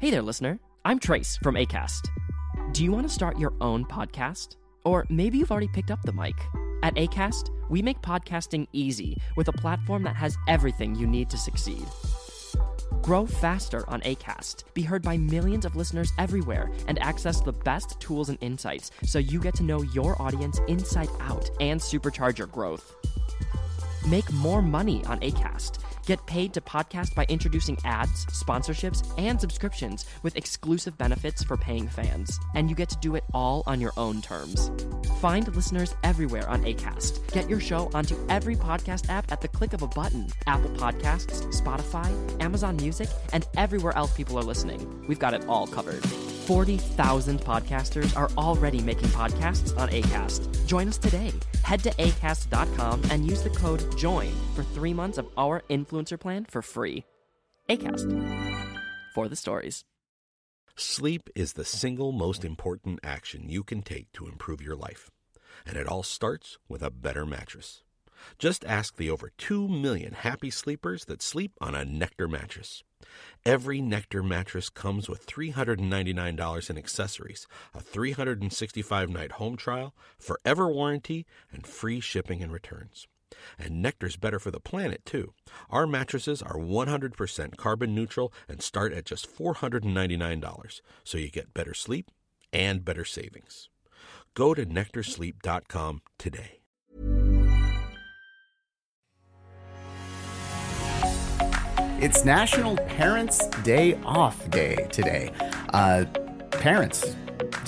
Hey there, listener. I'm Trace from ACAST. Do you want to start your own podcast? Or maybe you've already picked up the mic. At ACAST, we make podcasting easy with a platform that has everything you need to succeed. Grow faster on ACAST, be heard by millions of listeners everywhere, and access the best tools and insights so you get to know your audience inside out and supercharge your growth. Make more money on ACAST. Get paid to podcast by introducing ads, sponsorships, and subscriptions with exclusive benefits for paying fans. And you get to do it all on your own terms. Find listeners everywhere on ACAST. Get your show onto every podcast app at the click of a button Apple Podcasts, Spotify, Amazon Music, and everywhere else people are listening. We've got it all covered. 40,000 podcasters are already making podcasts on ACAST. Join us today. Head to acast.com and use the code JOIN for three months of our influencer plan for free. ACAST. For the stories. Sleep is the single most important action you can take to improve your life. And it all starts with a better mattress. Just ask the over 2 million happy sleepers that sleep on a Nectar mattress. Every Nectar mattress comes with $399 in accessories, a 365 night home trial, forever warranty, and free shipping and returns. And Nectar's better for the planet, too. Our mattresses are 100% carbon neutral and start at just $499, so you get better sleep and better savings. Go to nectarsleep.com today. It's National Parents Day Off Day today. Uh, parents,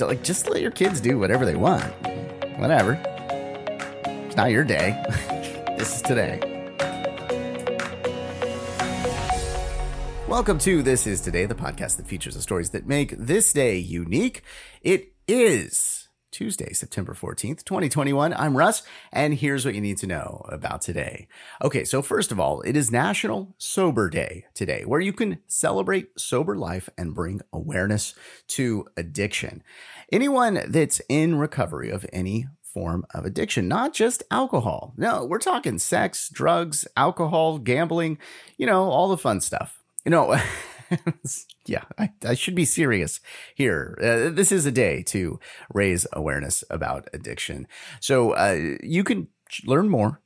like, just let your kids do whatever they want. Whatever. It's not your day. this is today. Welcome to This Is Today, the podcast that features the stories that make this day unique. It is Tuesday, September 14th, 2021. I'm Russ, and here's what you need to know about today. Okay, so first of all, it is National Sober Day today, where you can celebrate sober life and bring awareness to addiction. Anyone that's in recovery of any form of addiction, not just alcohol. No, we're talking sex, drugs, alcohol, gambling, you know, all the fun stuff. You know, yeah, I, I, should be serious here. Uh, this is a day to raise awareness about addiction. So uh, you can learn more.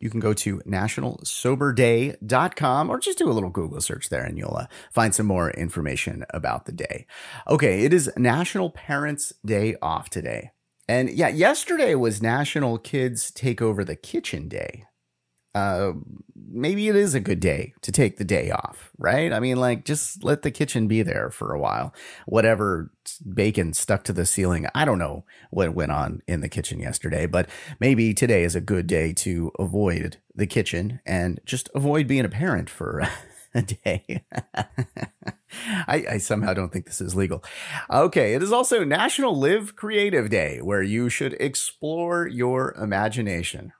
You can go to nationalsoberday.com or just do a little Google search there and you'll uh, find some more information about the day. Okay, it is National Parents Day off today. And yeah, yesterday was National Kids Take Over the Kitchen Day uh, maybe it is a good day to take the day off, right? I mean, like, just let the kitchen be there for a while. Whatever bacon stuck to the ceiling, I don't know what went on in the kitchen yesterday, but maybe today is a good day to avoid the kitchen and just avoid being a parent for a day. I, I, somehow don't think this is legal. Okay, it is also National Live Creative Day, where you should explore your imagination,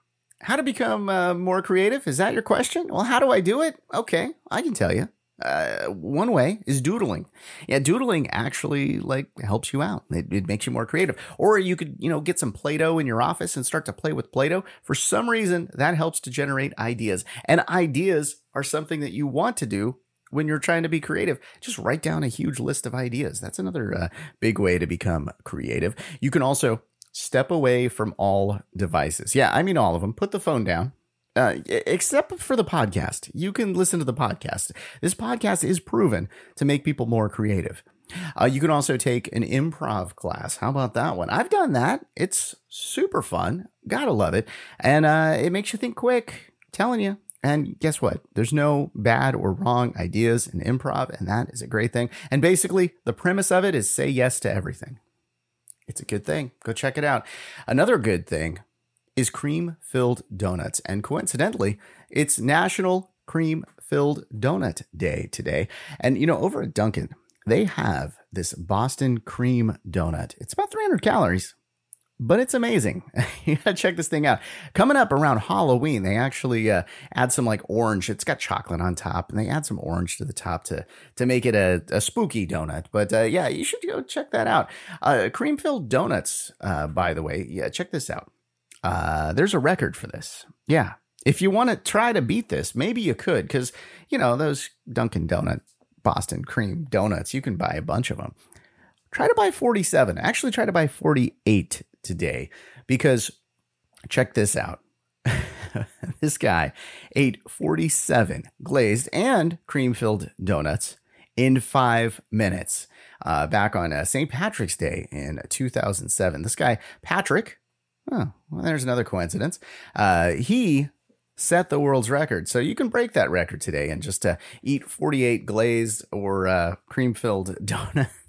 how to become uh, more creative? Is that your question? Well, how do I do it? Okay, I can tell you. Uh, one way is doodling. Yeah, doodling actually like helps you out. It, it makes you more creative. Or you could, you know, get some Play-Doh in your office and start to play with Play-Doh. For some reason, that helps to generate ideas. And ideas are something that you want to do when you're trying to be creative. Just write down a huge list of ideas. That's another uh, big way to become creative. You can also step away from all devices. Yeah, I mean all of them. Put the phone down. Uh, except for the podcast. You can listen to the podcast. This podcast is proven to make people more creative. Uh, you can also take an improv class. How about that one? I've done that. It's super fun. Gotta love it. And uh, it makes you think quick. Telling you. And guess what? There's no bad or wrong ideas in improv, and that is a great thing. And basically, the premise of it is say yes to everything. It's a good thing. Go check it out. Another good thing is cream filled donuts. And coincidentally, it's National Cream Filled Donut Day today. And, you know, over at Dunkin', they have this Boston cream donut. It's about 300 calories, but it's amazing. you gotta check this thing out. Coming up around Halloween, they actually uh, add some like orange. It's got chocolate on top, and they add some orange to the top to to make it a, a spooky donut. But uh, yeah, you should go check that out. Uh, cream filled donuts, uh, by the way. Yeah, check this out. Uh, there's a record for this. Yeah, if you want to try to beat this, maybe you could, because you know those Dunkin' Donut Boston cream donuts. You can buy a bunch of them. Try to buy 47. Actually, try to buy 48 today because check this out. this guy ate 47 glazed and cream filled donuts in five minutes uh, back on uh, St. Patrick's Day in 2007. This guy, Patrick, oh, well, there's another coincidence. Uh, he set the world's record. So you can break that record today and just uh, eat 48 glazed or uh, cream filled donuts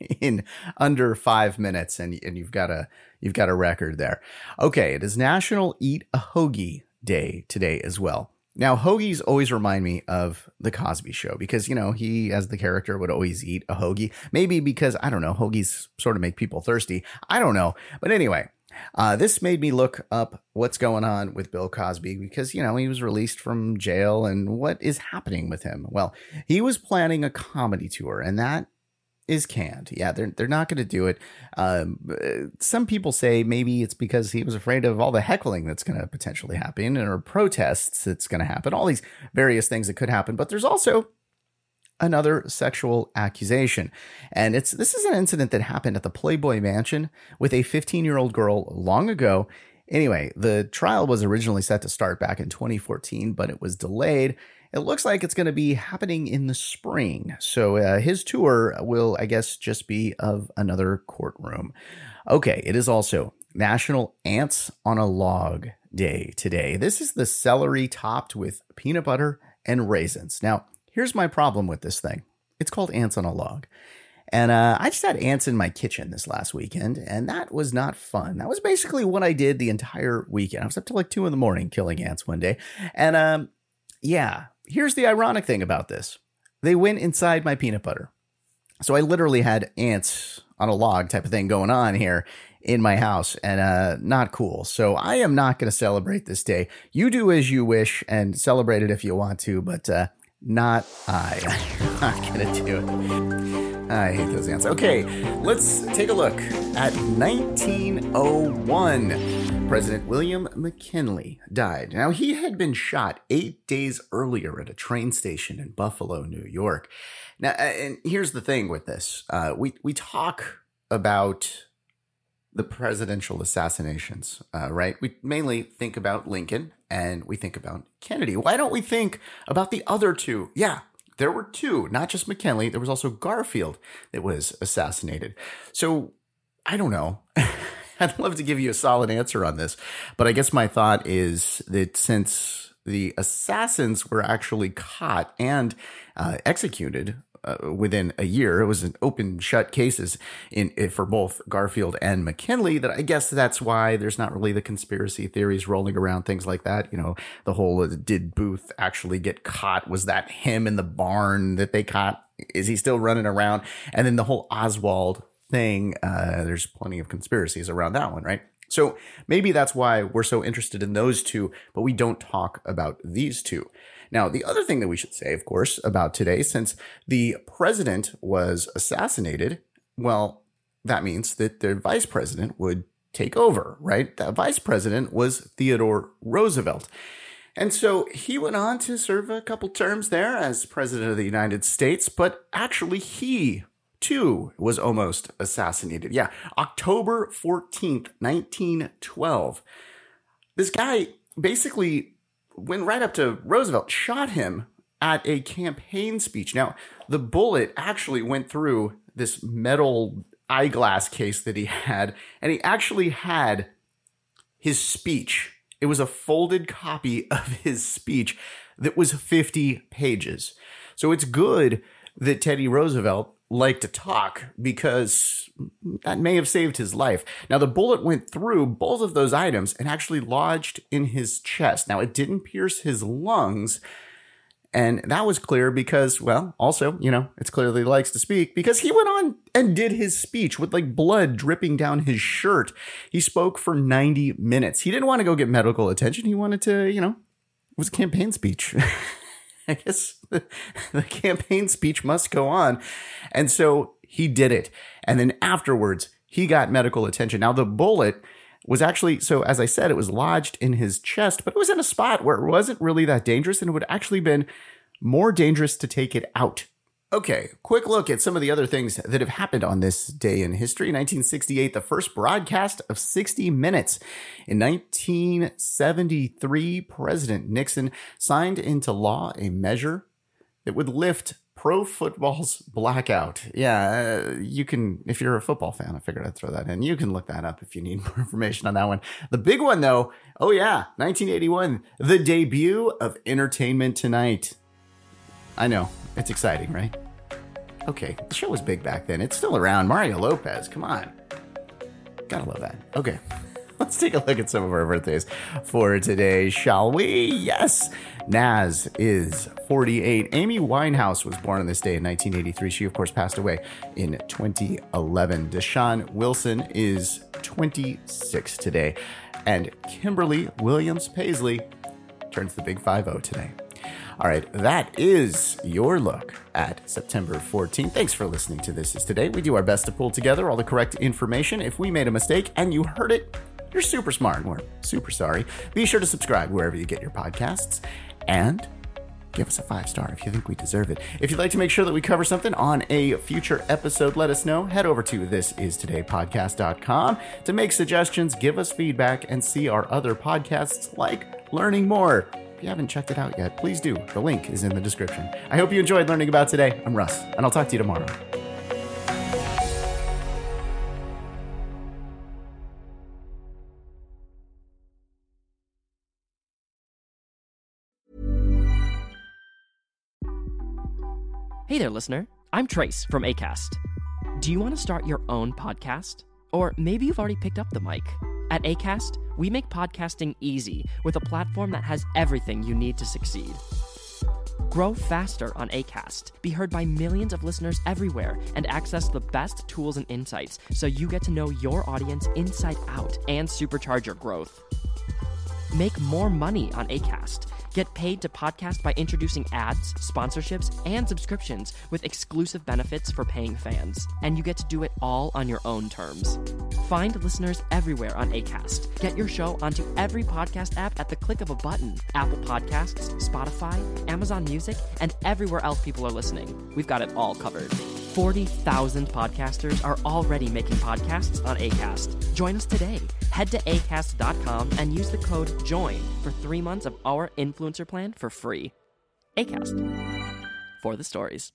in under five minutes, and, and you've got a you've got a record there. Okay, it is National Eat a Hoagie Day today as well. Now, hoagies always remind me of the Cosby Show because, you know, he, as the character, would always eat a hoagie. Maybe because, I don't know, hoagies sort of make people thirsty. I don't know. But anyway, uh, this made me look up what's going on with Bill Cosby because, you know, he was released from jail and what is happening with him. Well, he was planning a comedy tour, and that is canned. Yeah, they're they're not going to do it. Um, some people say maybe it's because he was afraid of all the heckling that's going to potentially happen or protests that's going to happen. All these various things that could happen, but there's also another sexual accusation. And it's this is an incident that happened at the Playboy Mansion with a 15-year-old girl long ago. Anyway, the trial was originally set to start back in 2014, but it was delayed it looks like it's going to be happening in the spring. So uh, his tour will, I guess, just be of another courtroom. Okay, it is also National Ants on a Log Day today. This is the celery topped with peanut butter and raisins. Now, here's my problem with this thing it's called Ants on a Log. And uh, I just had ants in my kitchen this last weekend, and that was not fun. That was basically what I did the entire weekend. I was up till like two in the morning killing ants one day. And um, yeah, here's the ironic thing about this they went inside my peanut butter. So I literally had ants on a log type of thing going on here in my house and uh not cool. So I am not going to celebrate this day. You do as you wish and celebrate it if you want to, but uh not I. I'm not going to do it. I hate those ants. Okay, let's take a look at 1901. President William McKinley died. Now, he had been shot eight days earlier at a train station in Buffalo, New York. Now, and here's the thing with this uh, we, we talk about the presidential assassinations, uh, right? We mainly think about Lincoln and we think about Kennedy. Why don't we think about the other two? Yeah, there were two, not just McKinley. There was also Garfield that was assassinated. So I don't know. I'd love to give you a solid answer on this, but I guess my thought is that since the assassins were actually caught and uh, executed uh, within a year, it was an open shut cases in, in, for both Garfield and McKinley. That I guess that's why there's not really the conspiracy theories rolling around things like that. You know, the whole uh, did Booth actually get caught? Was that him in the barn that they caught? Is he still running around? And then the whole Oswald thing, uh, there's plenty of conspiracies around that one, right? So maybe that's why we're so interested in those two, but we don't talk about these two. Now, the other thing that we should say, of course, about today, since the president was assassinated, well, that means that the vice president would take over, right? The vice president was Theodore Roosevelt. And so he went on to serve a couple terms there as president of the United States, but actually he too was almost assassinated. Yeah, October 14th, 1912. This guy basically went right up to Roosevelt, shot him at a campaign speech. Now, the bullet actually went through this metal eyeglass case that he had, and he actually had his speech. It was a folded copy of his speech that was 50 pages. So it's good that Teddy Roosevelt like to talk because that may have saved his life. Now, the bullet went through both of those items and actually lodged in his chest. Now, it didn't pierce his lungs. And that was clear because, well, also, you know, it's clearly likes to speak because he went on and did his speech with like blood dripping down his shirt. He spoke for 90 minutes. He didn't want to go get medical attention. He wanted to, you know, it was a campaign speech. I guess the, the campaign speech must go on. And so he did it. And then afterwards, he got medical attention. Now, the bullet was actually, so as I said, it was lodged in his chest, but it was in a spot where it wasn't really that dangerous and it would actually been more dangerous to take it out. Okay, quick look at some of the other things that have happened on this day in history. 1968, the first broadcast of 60 Minutes. In 1973, President Nixon signed into law a measure that would lift pro football's blackout. Yeah, uh, you can, if you're a football fan, I figured I'd throw that in. You can look that up if you need more information on that one. The big one, though, oh yeah, 1981, the debut of Entertainment Tonight. I know, it's exciting, right? Okay, the show was big back then. It's still around. Mario Lopez, come on. Gotta love that. Okay, let's take a look at some of our birthdays for today, shall we? Yes, Nas is 48. Amy Winehouse was born on this day in 1983. She, of course, passed away in 2011. Deshaun Watson is 26 today. And Kimberly Williams Paisley turns the big 5 0 today. All right, that is your look at September 14th. Thanks for listening to This Is Today. We do our best to pull together all the correct information. If we made a mistake and you heard it, you're super smart. We're super sorry. Be sure to subscribe wherever you get your podcasts and give us a five star if you think we deserve it. If you'd like to make sure that we cover something on a future episode, let us know. Head over to thisistodaypodcast.com to make suggestions, give us feedback, and see our other podcasts like Learning More. If you haven't checked it out yet, please do. The link is in the description. I hope you enjoyed learning about today. I'm Russ, and I'll talk to you tomorrow. Hey there, listener. I'm Trace from ACAST. Do you want to start your own podcast? Or maybe you've already picked up the mic. At ACAST, we make podcasting easy with a platform that has everything you need to succeed. Grow faster on ACAST, be heard by millions of listeners everywhere, and access the best tools and insights so you get to know your audience inside out and supercharge your growth. Make more money on ACAST. Get paid to podcast by introducing ads, sponsorships, and subscriptions with exclusive benefits for paying fans. And you get to do it all on your own terms. Find listeners everywhere on ACAST. Get your show onto every podcast app at the click of a button Apple Podcasts, Spotify, Amazon Music, and everywhere else people are listening. We've got it all covered. 40,000 podcasters are already making podcasts on ACAST. Join us today. Head to acast.com and use the code JOIN for three months of our influencer plan for free. ACAST. For the stories.